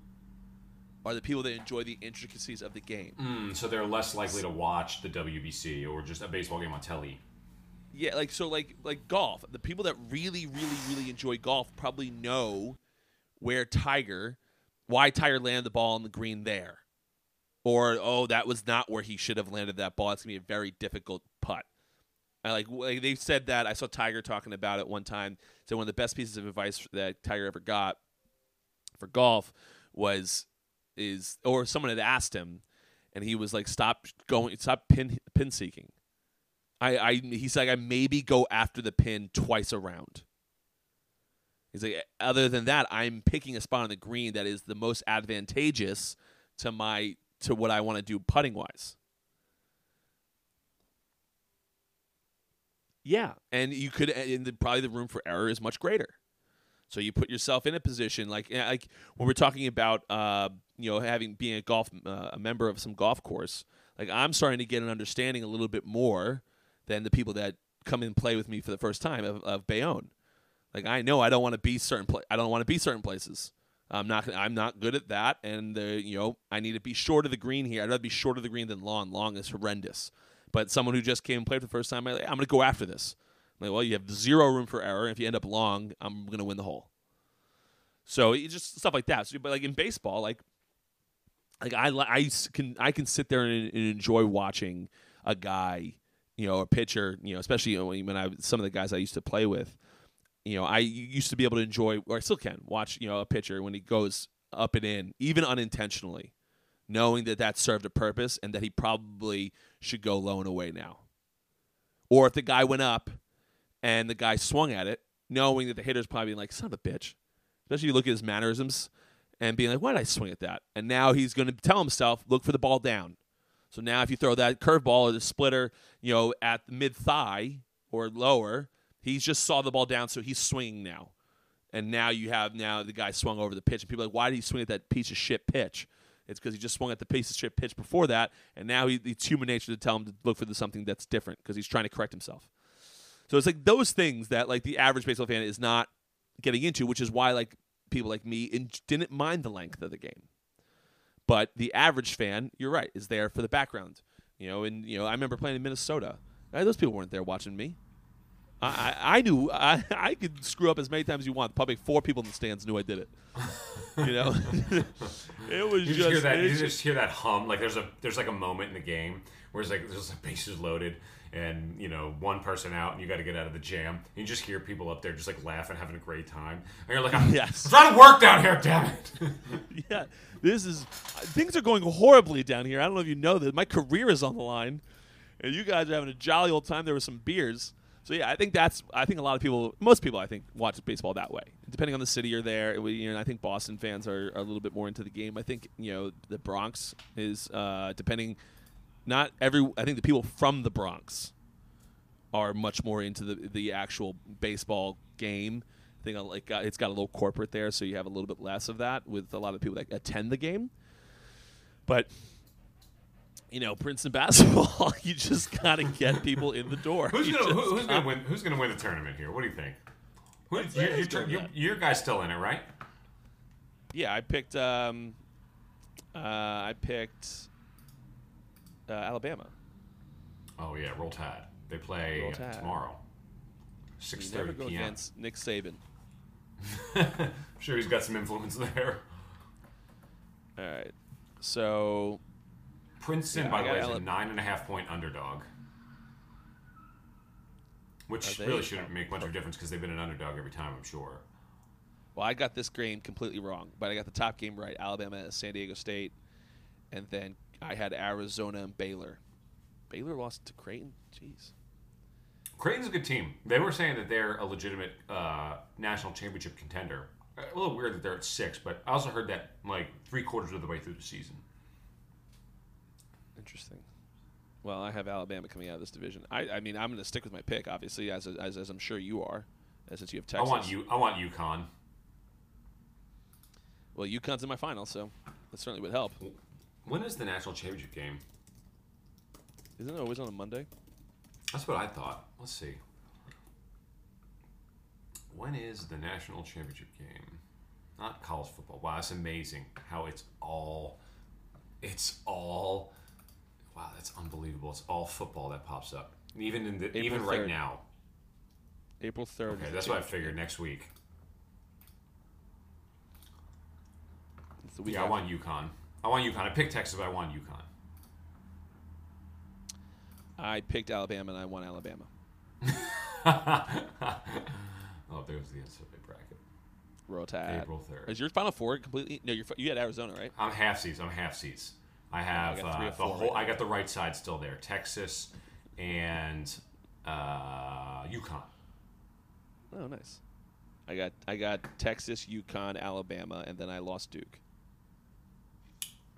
Speaker 2: are the people that enjoy the intricacies of the game.
Speaker 3: Mm, so they're less likely to watch the WBC or just a baseball game on telly.
Speaker 2: Yeah, like so, like like golf. The people that really, really, really enjoy golf probably know where Tiger, why Tiger landed the ball on the green there, or oh, that was not where he should have landed that ball. It's gonna be a very difficult putt. I like, like they said that. I saw Tiger talking about it one time. Said one of the best pieces of advice that Tiger ever got for golf was is or someone had asked him, and he was like, "Stop going, stop pin pin seeking." I, I he's like I maybe go after the pin twice around. He's like other than that, I'm picking a spot on the green that is the most advantageous to my to what I want to do putting wise. Yeah, and you could and the, probably the room for error is much greater. So you put yourself in a position like like when we're talking about uh, you know having being a golf uh, a member of some golf course. Like I'm starting to get an understanding a little bit more than the people that come and play with me for the first time of, of Bayonne. Like I know I don't want to be certain pla- I don't want to be certain places. I'm not I'm not good at that, and uh, you know I need to be short of the green here. I'd rather be short of the green than long. Long is horrendous. But someone who just came and played for the first time, I'm, like, I'm going to go after this. I'm like, well, you have zero room for error. If you end up long, I'm going to win the hole. So it's just stuff like that. So, but like in baseball, like like I I can I can sit there and, and enjoy watching a guy, you know, a pitcher, you know, especially when I some of the guys I used to play with, you know, I used to be able to enjoy, or I still can watch, you know, a pitcher when he goes up and in, even unintentionally, knowing that that served a purpose and that he probably should go low and away now. Or if the guy went up and the guy swung at it, knowing that the hitter's probably like, son of a bitch. Especially you look at his mannerisms and being like, why did I swing at that? And now he's going to tell himself, look for the ball down. So now if you throw that curveball or the splitter, you know, at mid thigh or lower, he's just saw the ball down, so he's swinging now. And now you have now the guy swung over the pitch, and people are like, why did he swing at that piece of shit pitch? It's because he just swung at the piece of shit pitch before that, and now he, it's human nature to tell him to look for something that's different because he's trying to correct himself. So it's like those things that like the average baseball fan is not getting into, which is why like people like me in, didn't mind the length of the game. But the average fan, you're right, is there for the background. You know, and you know, I remember playing in Minnesota. Uh, Those people weren't there watching me. I, I, knew I, I could screw up as many times as you want. Probably four people in the stands knew I did it. You know, it was
Speaker 3: You
Speaker 2: just,
Speaker 3: just hear that. You
Speaker 2: just-
Speaker 3: hear that hum. Like there's a there's like a moment in the game where it's like there's like bases loaded and you know one person out and you got to get out of the jam. And you just hear people up there just like laughing, having a great time. And you're like, I'm,
Speaker 2: Yes.
Speaker 3: I'm trying to work down here, damn it.
Speaker 2: yeah, this is things are going horribly down here. I don't know if you know that my career is on the line, and you guys are having a jolly old time. There were some beers, so yeah, I think that's. I think a lot of people, most people, I think, watch baseball that way. Depending on the city you're there, it, you know, I think Boston fans are, are a little bit more into the game. I think you know the Bronx is uh, depending. Not every. I think the people from the Bronx are much more into the the actual baseball game. I think uh, like uh, it's got a little corporate there, so you have a little bit less of that with a lot of people that attend the game. But you know, Princeton basketball, you just gotta get people in the door.
Speaker 3: Who's
Speaker 2: You
Speaker 3: gonna who, who's gonna win? Who's gonna win the tournament here? What do you think? Who, your, your, tur- your, your guy's still in it, right?
Speaker 2: Yeah, I picked. Um, uh, I picked uh, Alabama.
Speaker 3: Oh yeah, roll tide. They play
Speaker 2: Tide.
Speaker 3: tomorrow. Six thirty p.m.
Speaker 2: against Nick Saban.
Speaker 3: I'm sure he's got some influence there.
Speaker 2: All right, so
Speaker 3: Princeton,
Speaker 2: Yeah,
Speaker 3: by the way, is a nine and a half point underdog, which
Speaker 2: they?
Speaker 3: really shouldn't make much of a difference because they've been an underdog every time. I'm sure.
Speaker 2: Well, I got this game completely wrong, but I got the top game right. Alabama, San Diego State, and then I had Arizona and Baylor. Baylor lost to Creighton. Jeez.
Speaker 3: Creighton's a good team. They were saying that they're a legitimate uh, national championship contender. A little weird that they're at six, but I also heard that like three quarters of the way through the season.
Speaker 2: Interesting. Well, I have Alabama coming out of this division. I, I mean, I'm going to stick with my pick, obviously, as, as as I'm sure you are, since you have Texas.
Speaker 3: I want you. I want UConn.
Speaker 2: Well, UConn's in my final, so that certainly would help.
Speaker 3: When is the national championship game?
Speaker 2: Isn't it always on a Monday?
Speaker 3: That's what I thought. Let's see. When is the national championship game? Not college football. Wow, that's amazing how it's all it's all wow, that's unbelievable. It's all football that pops up. Even in the
Speaker 2: April
Speaker 3: even right now.
Speaker 2: April 3rd.
Speaker 3: Okay, that's what I figured next week.
Speaker 2: Week
Speaker 3: Yeah, I want UConn. I want UConn. I picked Texas, but I want UConn.
Speaker 2: I picked Alabama, and I won Alabama.
Speaker 3: oh, there's the NCAA bracket.
Speaker 2: Rotad.
Speaker 3: April 3rd.
Speaker 2: Is your final four completely? No, you're, you had Arizona, right?
Speaker 3: I'm half seats. I'm half seats. I have
Speaker 2: got
Speaker 3: uh, the whole.
Speaker 2: right
Speaker 3: I got the right side still there. Texas and uh, UConn.
Speaker 2: Oh, nice. I got I got Texas, UConn, Alabama, and then I lost Duke.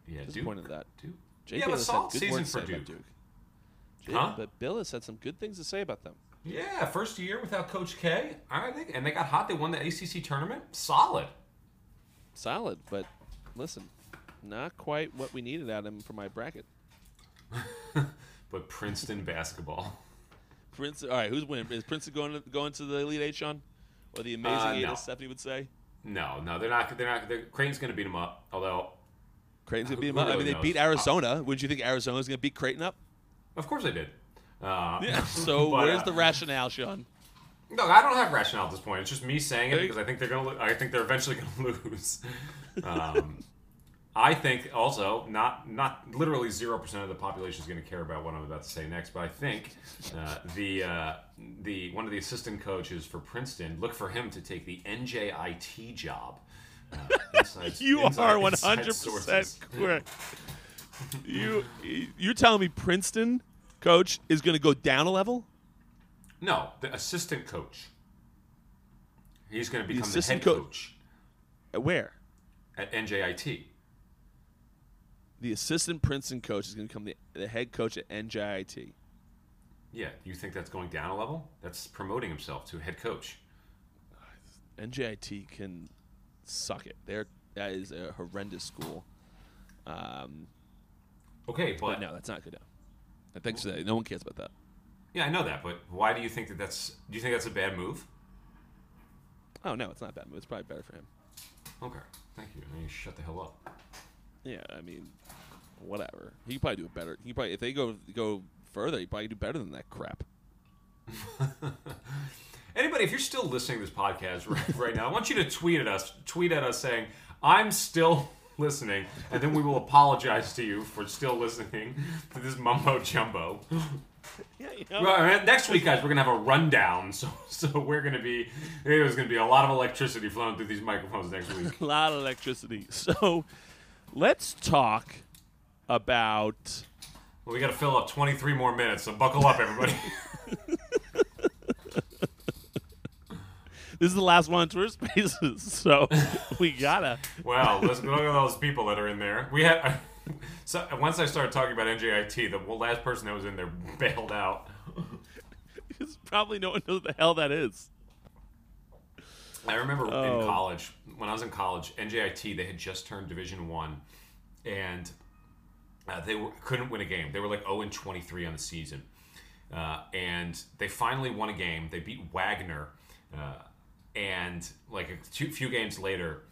Speaker 3: Yeah, Duke.
Speaker 2: Disappointed in that.
Speaker 3: Duke.
Speaker 2: Jay
Speaker 3: yeah, but solid
Speaker 2: good
Speaker 3: season
Speaker 2: words
Speaker 3: for Duke.
Speaker 2: Duke. Jay,
Speaker 3: Huh?
Speaker 2: But Bilas had some good things to say about them.
Speaker 3: Yeah, first year without Coach K. I think, and they got hot. They won the ACC tournament. Solid.
Speaker 2: Solid, but listen, not quite what we needed out of him for my bracket.
Speaker 3: But Princeton basketball.
Speaker 2: Prince. All right, who's winning? Is Princeton going to going to the Elite Eight, Sean? Or the amazing
Speaker 3: Uh,
Speaker 2: eight,
Speaker 3: no.
Speaker 2: as Stephanie would say?
Speaker 3: No, no, they're not. They're not. They're, Creighton's going to beat them up. Although,
Speaker 2: Creighton's gonna beat them up. I
Speaker 3: really
Speaker 2: mean, they beat Arizona. Wouldn't you think Arizona's gonna beat Creighton up?
Speaker 3: of course they did. Uh,
Speaker 2: Yeah. So
Speaker 3: but,
Speaker 2: where's
Speaker 3: uh,
Speaker 2: the rationale, Sean?
Speaker 3: No, I don't have rationale at this point. It's just me saying it because I think they're gonna. lo- I think they're eventually gonna lose. Um, I think also not not literally zero percent of the population is going to care about what I'm about to say next, but I think uh, the uh, the one of the assistant coaches for Princeton look for him to take the NJIT job. Uh, inside-
Speaker 2: You
Speaker 3: inside-
Speaker 2: are
Speaker 3: 100
Speaker 2: percent correct. You you're telling me Princeton coach is going to go down a level?
Speaker 3: No, the assistant coach. He's going to become the,
Speaker 2: assistant
Speaker 3: head
Speaker 2: co-
Speaker 3: coach
Speaker 2: At Where?
Speaker 3: at NJIT.
Speaker 2: The assistant Princeton coach is going to become the, the head coach at NJIT.
Speaker 3: Yeah, you think that's going down a level? That's promoting himself to head coach.
Speaker 2: NJIT can suck it. They're, that is a horrendous school. Um,
Speaker 3: Okay,
Speaker 2: but
Speaker 3: but
Speaker 2: no, that's not good. No. Thanks for that. No one cares about that.
Speaker 3: yeah, I know that. But why do you think that that's? Do you think that's a bad move?
Speaker 2: Oh no, it's not a bad move. It's probably better for him.
Speaker 3: Okay, thank you. Now you shut the hell up.
Speaker 2: Yeah, I mean, whatever. He can probably do it better. He probably if they go go further, he probably do better than that crap.
Speaker 3: Anybody, if you're still listening to this podcast right, right now, I want you to tweet at us. Tweet at us saying, "I'm still listening," and then we will apologize to you for still listening to this mumbo jumbo.
Speaker 2: Yeah, you know.
Speaker 3: Well, next week, guys, we're gonna have a rundown. So, so we're gonna be there's gonna be a lot of electricity flowing through these microphones next week.
Speaker 2: a lot of electricity. So, let's talk about.
Speaker 3: Well, we got to fill up 23 more minutes, so buckle up, everybody.
Speaker 2: This is the last one on Twitter Spaces, so we gotta.
Speaker 3: well, let's look at all those people that are in there. We had so once I started talking about NJIT, the last person that was in there bailed out.
Speaker 2: Because probably no one knows what the hell that is.
Speaker 3: I remember
Speaker 2: Oh.
Speaker 3: in college when I was in college, NJIT they had just turned Division One, and uh, they were, couldn't win a game. They were like 0 and 23 on the season, uh, and they finally won a game. They beat Wagner, uh, and like a few, games later,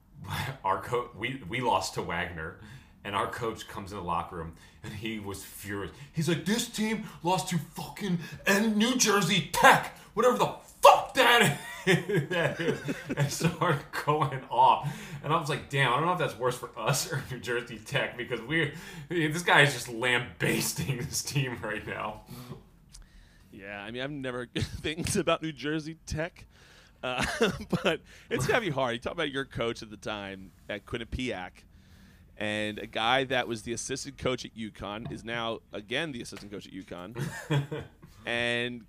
Speaker 3: our co- we we lost to Wagner. And our coach comes in the locker room and he was furious. He's like, "This team lost to fucking and New Jersey Tech, whatever the fuck that is." that is. And started going off. And I was like, "Damn, I don't know if that's worse for us or New Jersey Tech because we, this guy is just lambasting this team right now."
Speaker 2: Yeah, I mean, I've never things about New Jersey Tech, uh, but it's gotta be hard. You talk about your coach at the time at Quinnipiac, and a guy that was the assistant coach at UConn is now again the assistant coach at UConn, and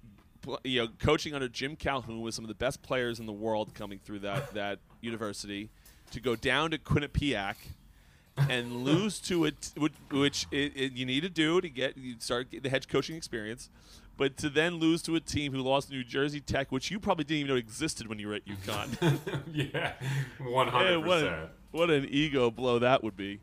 Speaker 2: you know coaching under Jim Calhoun with some of the best players in the world coming through that that university, to go down to Quinnipiac and lose to it, which, which it, it, you need to do to get you start get the head coaching experience, but to then lose to a team who lost New Jersey Tech, which you probably didn't even know existed when you were at UConn.
Speaker 3: yeah, hundred percent.
Speaker 2: what an ego blow that would be.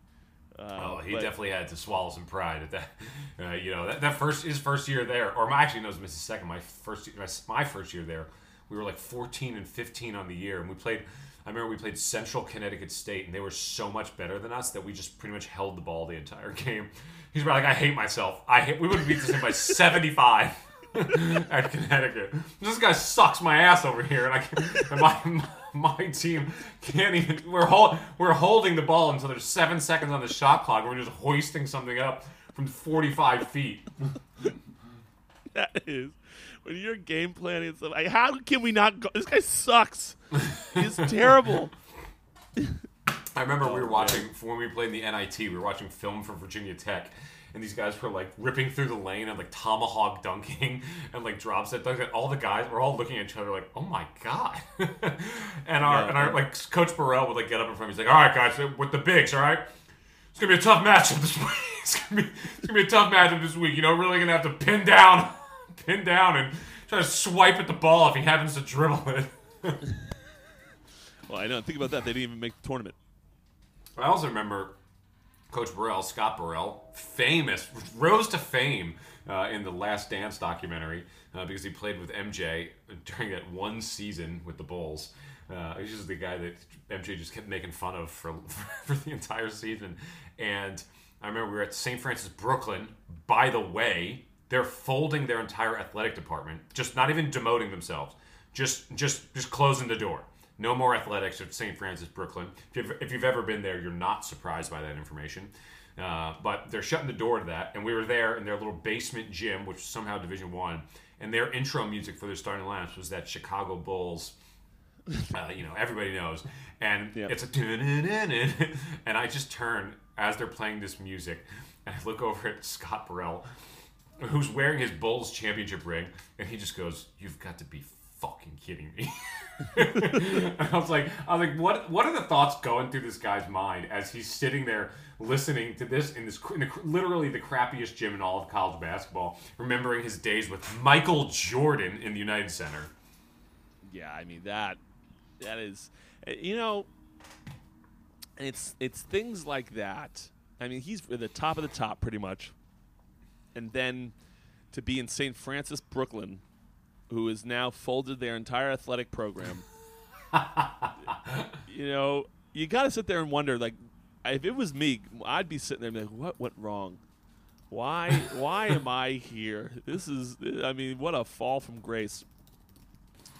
Speaker 2: Uh,
Speaker 3: Oh, he
Speaker 2: but-
Speaker 3: definitely had to swallow some pride at that. Uh, you know, that, that first his first year there, or my, actually no, it was his second. My first, my, my first year there, we were like 14 and 15 on the year, and we played. I remember we played Central Connecticut State, and they were so much better than us that we just pretty much held the ball the entire game. He's probably like, I hate myself. I hate. We would have beat this by 75 at Connecticut. This guy sucks my ass over here, and I can, and my my team can't even. We're hold, we're holding the ball until there's seven seconds on the shot clock. We're just hoisting something up from 45 feet.
Speaker 2: that is when you're game planning and stuff. Like, how can we not go? This guy sucks. He's terrible.
Speaker 3: I remember we were oh, watching when we played in the NIT. We were watching film from Virginia Tech, and these guys were like ripping through the lane and like tomahawk dunking and like drop set dunking. All the guys were all looking at each other like, "Oh my god!" and our
Speaker 2: Yeah.
Speaker 3: and our like Coach Burrell would like get up in front of me. He's like, "All right, guys, with the bigs, all right." It's gonna be a tough matchup this week. It's gonna be, it's gonna be a tough matchup this week. You know, really gonna have to pin down, pin down, and try to swipe at the ball if he happens to dribble it.
Speaker 2: Well, I know. Think about that. They didn't even make the tournament.
Speaker 3: I also remember Coach Burrell, Scott Burrell, famous, rose to fame uh, in the Last Dance documentary uh, because he played with MJ during that one season with the Bulls. Uh, he's just the guy that MJ just kept making fun of for, for the entire season. And I remember we were at St. Francis, Brooklyn. By the way, they're folding their entire athletic department, just not even demoting themselves, just just just closing the door. No more athletics at St. Francis, Brooklyn. If you've, if you've ever been there, you're not surprised by that information. Uh, but they're shutting the door to that, and we were there in their little basement gym, which was somehow Division One, and their intro music for their starting lineups was that Chicago Bulls. Uh, you know, everybody knows, and
Speaker 2: Yep.
Speaker 3: it's a and I just turn as they're playing this music, and I look over at Scott Burrell, who's wearing his Bulls championship ring, and he just goes, "You've got to be fucking kidding me." I was like, I was like, what? What are the thoughts going through this guy's mind as he's sitting there listening to this in this in the, literally the crappiest gym in all of college basketball, remembering his days with Michael Jordan in the United Center.
Speaker 2: Yeah, I mean that that is you know it's it's things like that. I mean, he's at the top of the top pretty much. And then to be in St. Francis, Brooklyn, who has now folded their entire athletic program. you know, you got to sit there and wonder like if it was me, I'd be sitting there and be like, what went wrong? Why why am I here? This is I mean, what a fall from grace.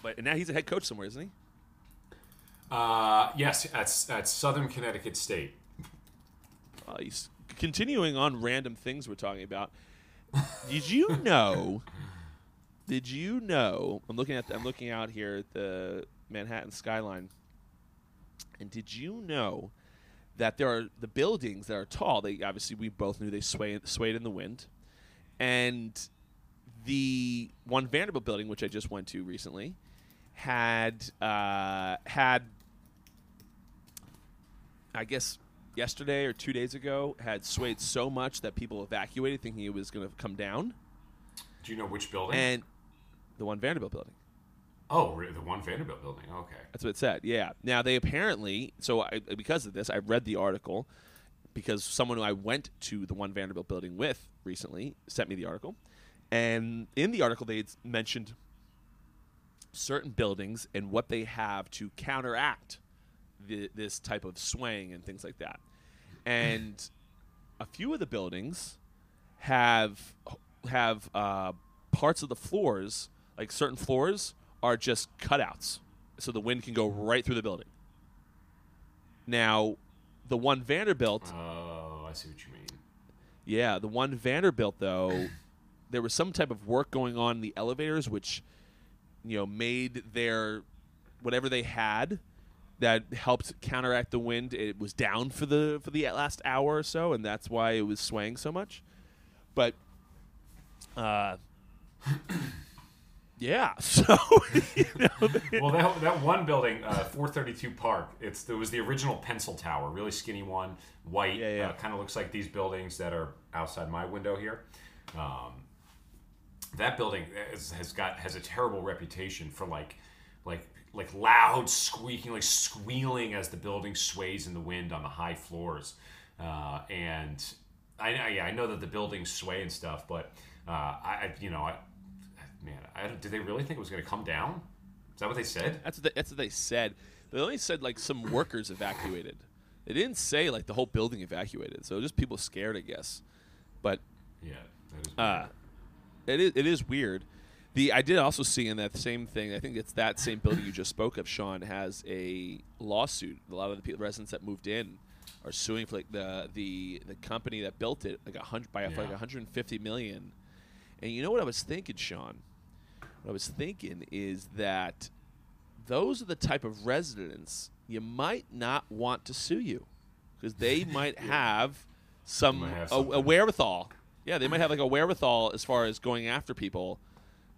Speaker 2: But and now he's a head coach somewhere, isn't he?
Speaker 3: Uh, yes, at, at Southern Connecticut State.
Speaker 2: Uh, he's continuing on random things we're talking about. Did you know? did you know? I'm looking at. The, I'm looking out here at the Manhattan skyline. And did you know that there are the buildings that are tall? They obviously we both knew they sway, swayed in the wind, and the one Vanderbilt building, which I just went to recently, had uh, had I guess yesterday or two days ago had swayed so much that people evacuated, thinking it was going to come down.
Speaker 3: Do you know which building?
Speaker 2: And the one Vanderbilt building.
Speaker 3: oh, the one Vanderbilt building. Okay.
Speaker 2: That's what it said. Yeah. Now they apparently. So I, because of this, I read the article because someone who I went to the one Vanderbilt building with recently sent me the article, and in the article they mentioned certain buildings and what they have to counteract the, this type of swaying and things like that. And a few of the buildings have have uh, parts of the floors, like certain floors, are just cutouts, so the wind can go right through the building. Now, the one Vanderbilt,
Speaker 3: Oh, I see what you mean.
Speaker 2: yeah, the one Vanderbilt though, there was some type of work going on in the elevators, which you know made their whatever they had that helped counteract the wind. It was down for the for the last hour or so, and that's why it was swaying so much. But, uh, yeah. So you know, they-
Speaker 3: Well, that, that one building, uh, 432 Park, it's it was the original pencil tower, really skinny one, white.
Speaker 2: Yeah, yeah.
Speaker 3: Uh, kind of looks like these buildings that are outside my window here. Um, that building has, has got has a terrible reputation for like like like loud squeaking, like squealing as the building sways in the wind on the high floors. Uh, and I, I yeah, I know that the buildings sway and stuff, but uh, I I- you know I man, I, did they really think it was going to come down? Is that what they said?
Speaker 2: That's what they, that's what they said. They only said like some workers evacuated. They didn't say like the whole building evacuated. So just people scared, I guess. But
Speaker 3: Yeah, that is.
Speaker 2: uh, it is it is weird. The I did also see in that same thing. I think it's that same building you just spoke of. Sean has a lawsuit. A lot of the people, residents that moved in are suing for like the the the company that built it like a hundred by
Speaker 3: Yeah.
Speaker 2: like 150 million. And you know what I was thinking, Sean? What I was thinking is that those are the type of residents you might not want to sue you because they might have some,
Speaker 3: Might have
Speaker 2: a, a wherewithal. Yeah, they might have like a wherewithal as far as going after people.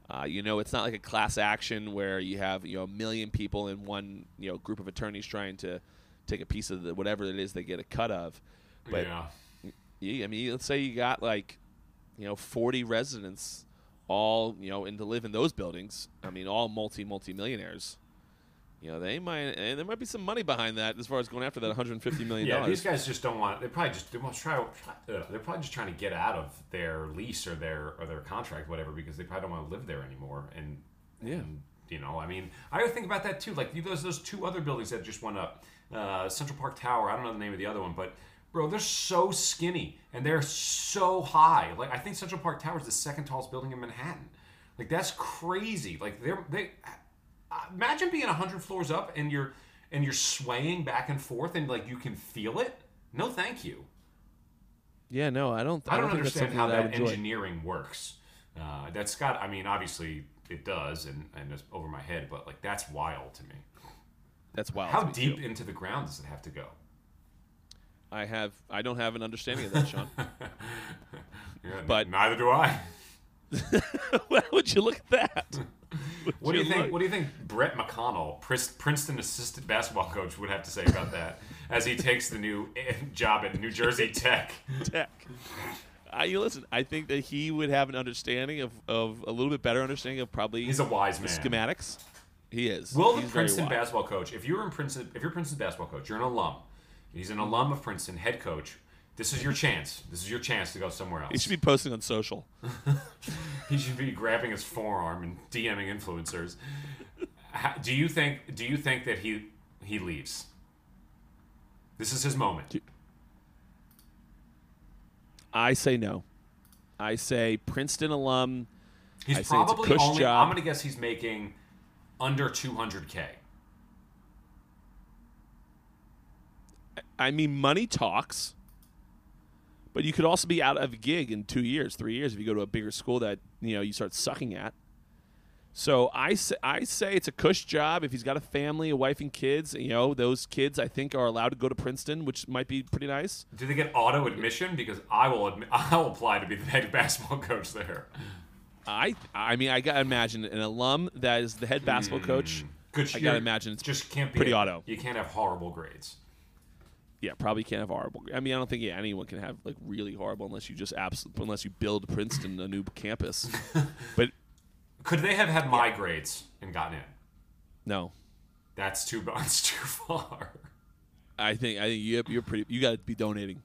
Speaker 2: Uh, you know, it's not like a class action where you have you know a million people in one you know group of attorneys trying to take a piece of the whatever it is they get a cut of. But
Speaker 3: yeah.
Speaker 2: yeah, I mean, let's say you got like, you know, 40 residents, all you know, and to live in those buildings. I mean, all multi multi millionaires. You know, they might, and there might be some money behind that as far as going after that 150 million
Speaker 3: Yeah, these guys just don't want. They probably just they want to try. uh, they're probably just trying to get out of their lease or their or their contract, whatever, because they probably don't want to live there anymore. And
Speaker 2: Yeah.
Speaker 3: and, you know, I mean, I would think about that too. Like those those two other buildings that just went up, uh, Central Park Tower. I don't know the name of the other one, but bro, they're so skinny and they're so high. Like I think Central Park Tower is the second tallest building in Manhattan. Like that's crazy. Like they're they. imagine being hundred floors up and you're and you're swaying back and forth and like you can feel it. No, thank you.
Speaker 2: Yeah, no, I don't.
Speaker 3: I don't,
Speaker 2: think that's
Speaker 3: understand how
Speaker 2: that
Speaker 3: that
Speaker 2: enjoy.
Speaker 3: engineering works. Uh, that's got. I mean, obviously it does, and and it's over my head, but like that's wild to me.
Speaker 2: That's wild.
Speaker 3: How
Speaker 2: to me,
Speaker 3: deep
Speaker 2: too.
Speaker 3: into the ground does it have to go?
Speaker 2: I have. I don't have an understanding of that, Sean.
Speaker 3: Yeah,
Speaker 2: But-
Speaker 3: neither do I.
Speaker 2: Why would you look at that? Would
Speaker 3: What do you think?
Speaker 2: look?
Speaker 3: What do you think Brett MacConnell, Princeton assistant basketball coach, would have to say about that as he takes the new eh, job at New Jersey Tech?
Speaker 2: Tech. I, you listen. I think that he would have an understanding of, of a little bit better understanding of probably
Speaker 3: He's a wise
Speaker 2: the
Speaker 3: man.
Speaker 2: schematics. He is.
Speaker 3: Will the
Speaker 2: He's very
Speaker 3: Princeton basketball coach, if you're in Princeton, if you're Princeton basketball coach, you're an alum. He's an alum of Princeton, head coach. This is your chance. This is your chance to go somewhere else.
Speaker 2: He should be posting on social.
Speaker 3: He should be grabbing his forearm and DMing influencers. How, do you think? Do you think that he he leaves? This is his moment.
Speaker 2: I say no. I say Princeton alum.
Speaker 3: He's
Speaker 2: I say it's a
Speaker 3: probably only.
Speaker 2: job.
Speaker 3: I'm gonna guess he's making under 200k.
Speaker 2: I mean, money talks, but you could also be out of a gig in two years, three years if you go to a bigger school that you know you start sucking at. So I say, I say it's a cush job if he's got a family, a wife, and kids. You know, those kids I think are allowed to go to Princeton, which might be pretty nice.
Speaker 3: Do they get auto admission? Because I will admit, I will apply to be the head basketball coach there.
Speaker 2: I I mean, I gotta imagine an alum that is the head basketball coach. Hmm.
Speaker 3: Good.
Speaker 2: I gotta imagine it's
Speaker 3: just can't be
Speaker 2: pretty
Speaker 3: a-
Speaker 2: auto.
Speaker 3: You can't have horrible grades.
Speaker 2: Yeah, probably can't have horrible. I mean, I don't think yeah, anyone can have like really horrible unless you just absolutely unless you build Princeton a new campus. but
Speaker 3: Could they have had my grades and gotten in?
Speaker 2: no,
Speaker 3: That's too. That's too far.
Speaker 2: I think I think you you're pretty. You got to be donating.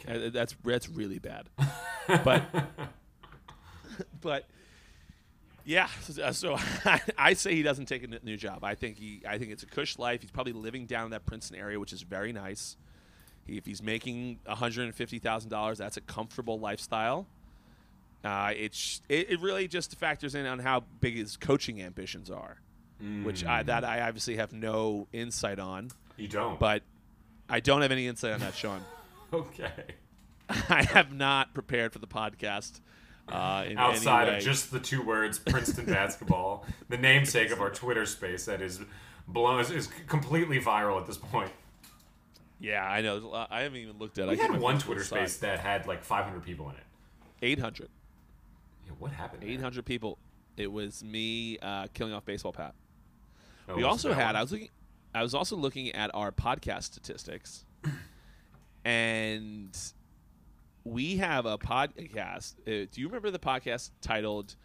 Speaker 3: Okay.
Speaker 2: Uh, That's that's really bad. But but yeah. So, so I, I say he doesn't take a new job. I think he. I think it's a cush life. He's probably living down in that Princeton area, which is very nice. He, if he's making one hundred and fifty thousand dollars, that's a comfortable lifestyle. Uh, it's it, it really just factors in on how big his coaching ambitions are, which I, that I obviously have no insight on.
Speaker 3: You don't.
Speaker 2: But I don't have any insight on that, Sean.
Speaker 3: okay.
Speaker 2: I have not prepared for the podcast. Uh, in
Speaker 3: Outside of just the two words Princeton basketball, the namesake of our Twitter space that is blown is, is completely viral at this point.
Speaker 2: yeah, I know. There's a lot- I haven't even looked at. it.
Speaker 3: We
Speaker 2: I
Speaker 3: had one Twitter
Speaker 2: the side.
Speaker 3: space that had like 500 people in it.
Speaker 2: 800.
Speaker 3: Yeah, what happened? there?
Speaker 2: 800 people. It was me uh, killing off baseball Pat.
Speaker 3: Oh,
Speaker 2: we also had.
Speaker 3: one?
Speaker 2: I was looking. I was also looking at our podcast statistics, and we have a podcast. Uh, do you remember the podcast titled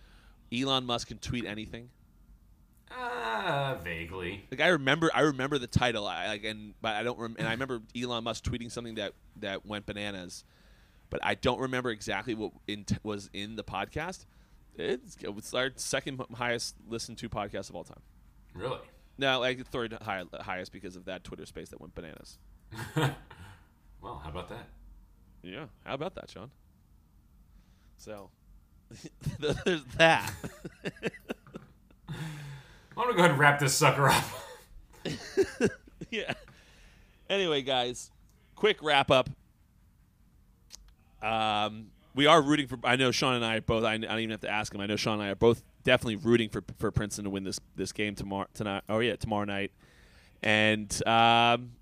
Speaker 2: "Elon Musk can tweet anything"?
Speaker 3: Uh, vaguely.
Speaker 2: Like I remember, I remember the title. I like, and but I don't. Rem- and I remember Elon Musk tweeting something that that went bananas, but I don't remember exactly what in was in the podcast. It's, it's our second highest listened to podcast of all time.
Speaker 3: Really?
Speaker 2: No, like third high, highest because of that Twitter space that went bananas.
Speaker 3: Well, how about that?
Speaker 2: Yeah, how about that, Sean? So there's that.
Speaker 3: I'm gonna go ahead and wrap this sucker up.
Speaker 2: yeah. Anyway, guys, quick wrap up. Um, we are rooting for. I know Sean and I are both. I, I don't even have to ask him. I know Sean and I are both definitely rooting for for Princeton to win this this game tomorrow tonight. Oh yeah, tomorrow night. And um,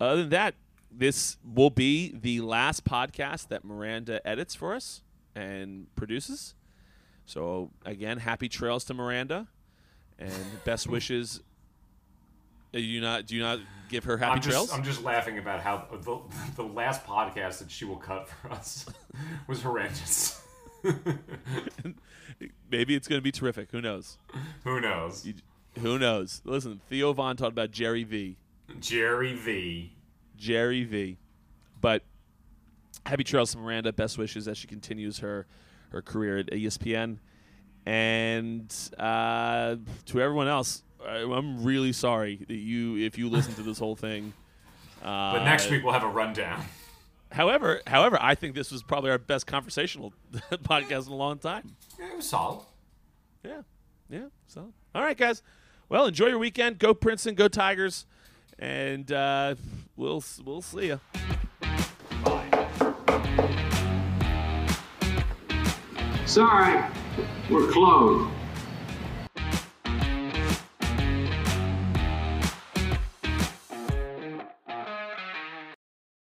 Speaker 2: other than that, this will be the last podcast that Miranda edits for us and produces. So again, happy trails to Miranda, and best wishes. Do you not do you not give her happy
Speaker 3: I'm just,
Speaker 2: trails?
Speaker 3: I'm just laughing about how the, the last podcast that she will cut for us was horrendous.
Speaker 2: Maybe it's going to be terrific. Who knows?
Speaker 3: Who knows?
Speaker 2: You, who knows? Listen, Theo Von talked about Gary Vee
Speaker 3: Gary Vee
Speaker 2: Gary Vee But happy trails to Miranda. Best wishes as she continues her her career at ESPN. And uh, to everyone else, I, I'm really sorry that you if you listen to this whole thing. Uh,
Speaker 3: But next week we'll have a rundown.
Speaker 2: However, however, I think this was probably our best conversational podcast in a long time.
Speaker 3: Yeah, it was solid.
Speaker 2: Yeah, yeah. So, All right, guys. Well, enjoy your weekend. Go Princeton. Go Tigers. And uh, we'll we'll see you. Bye.
Speaker 1: Sorry, we're closed.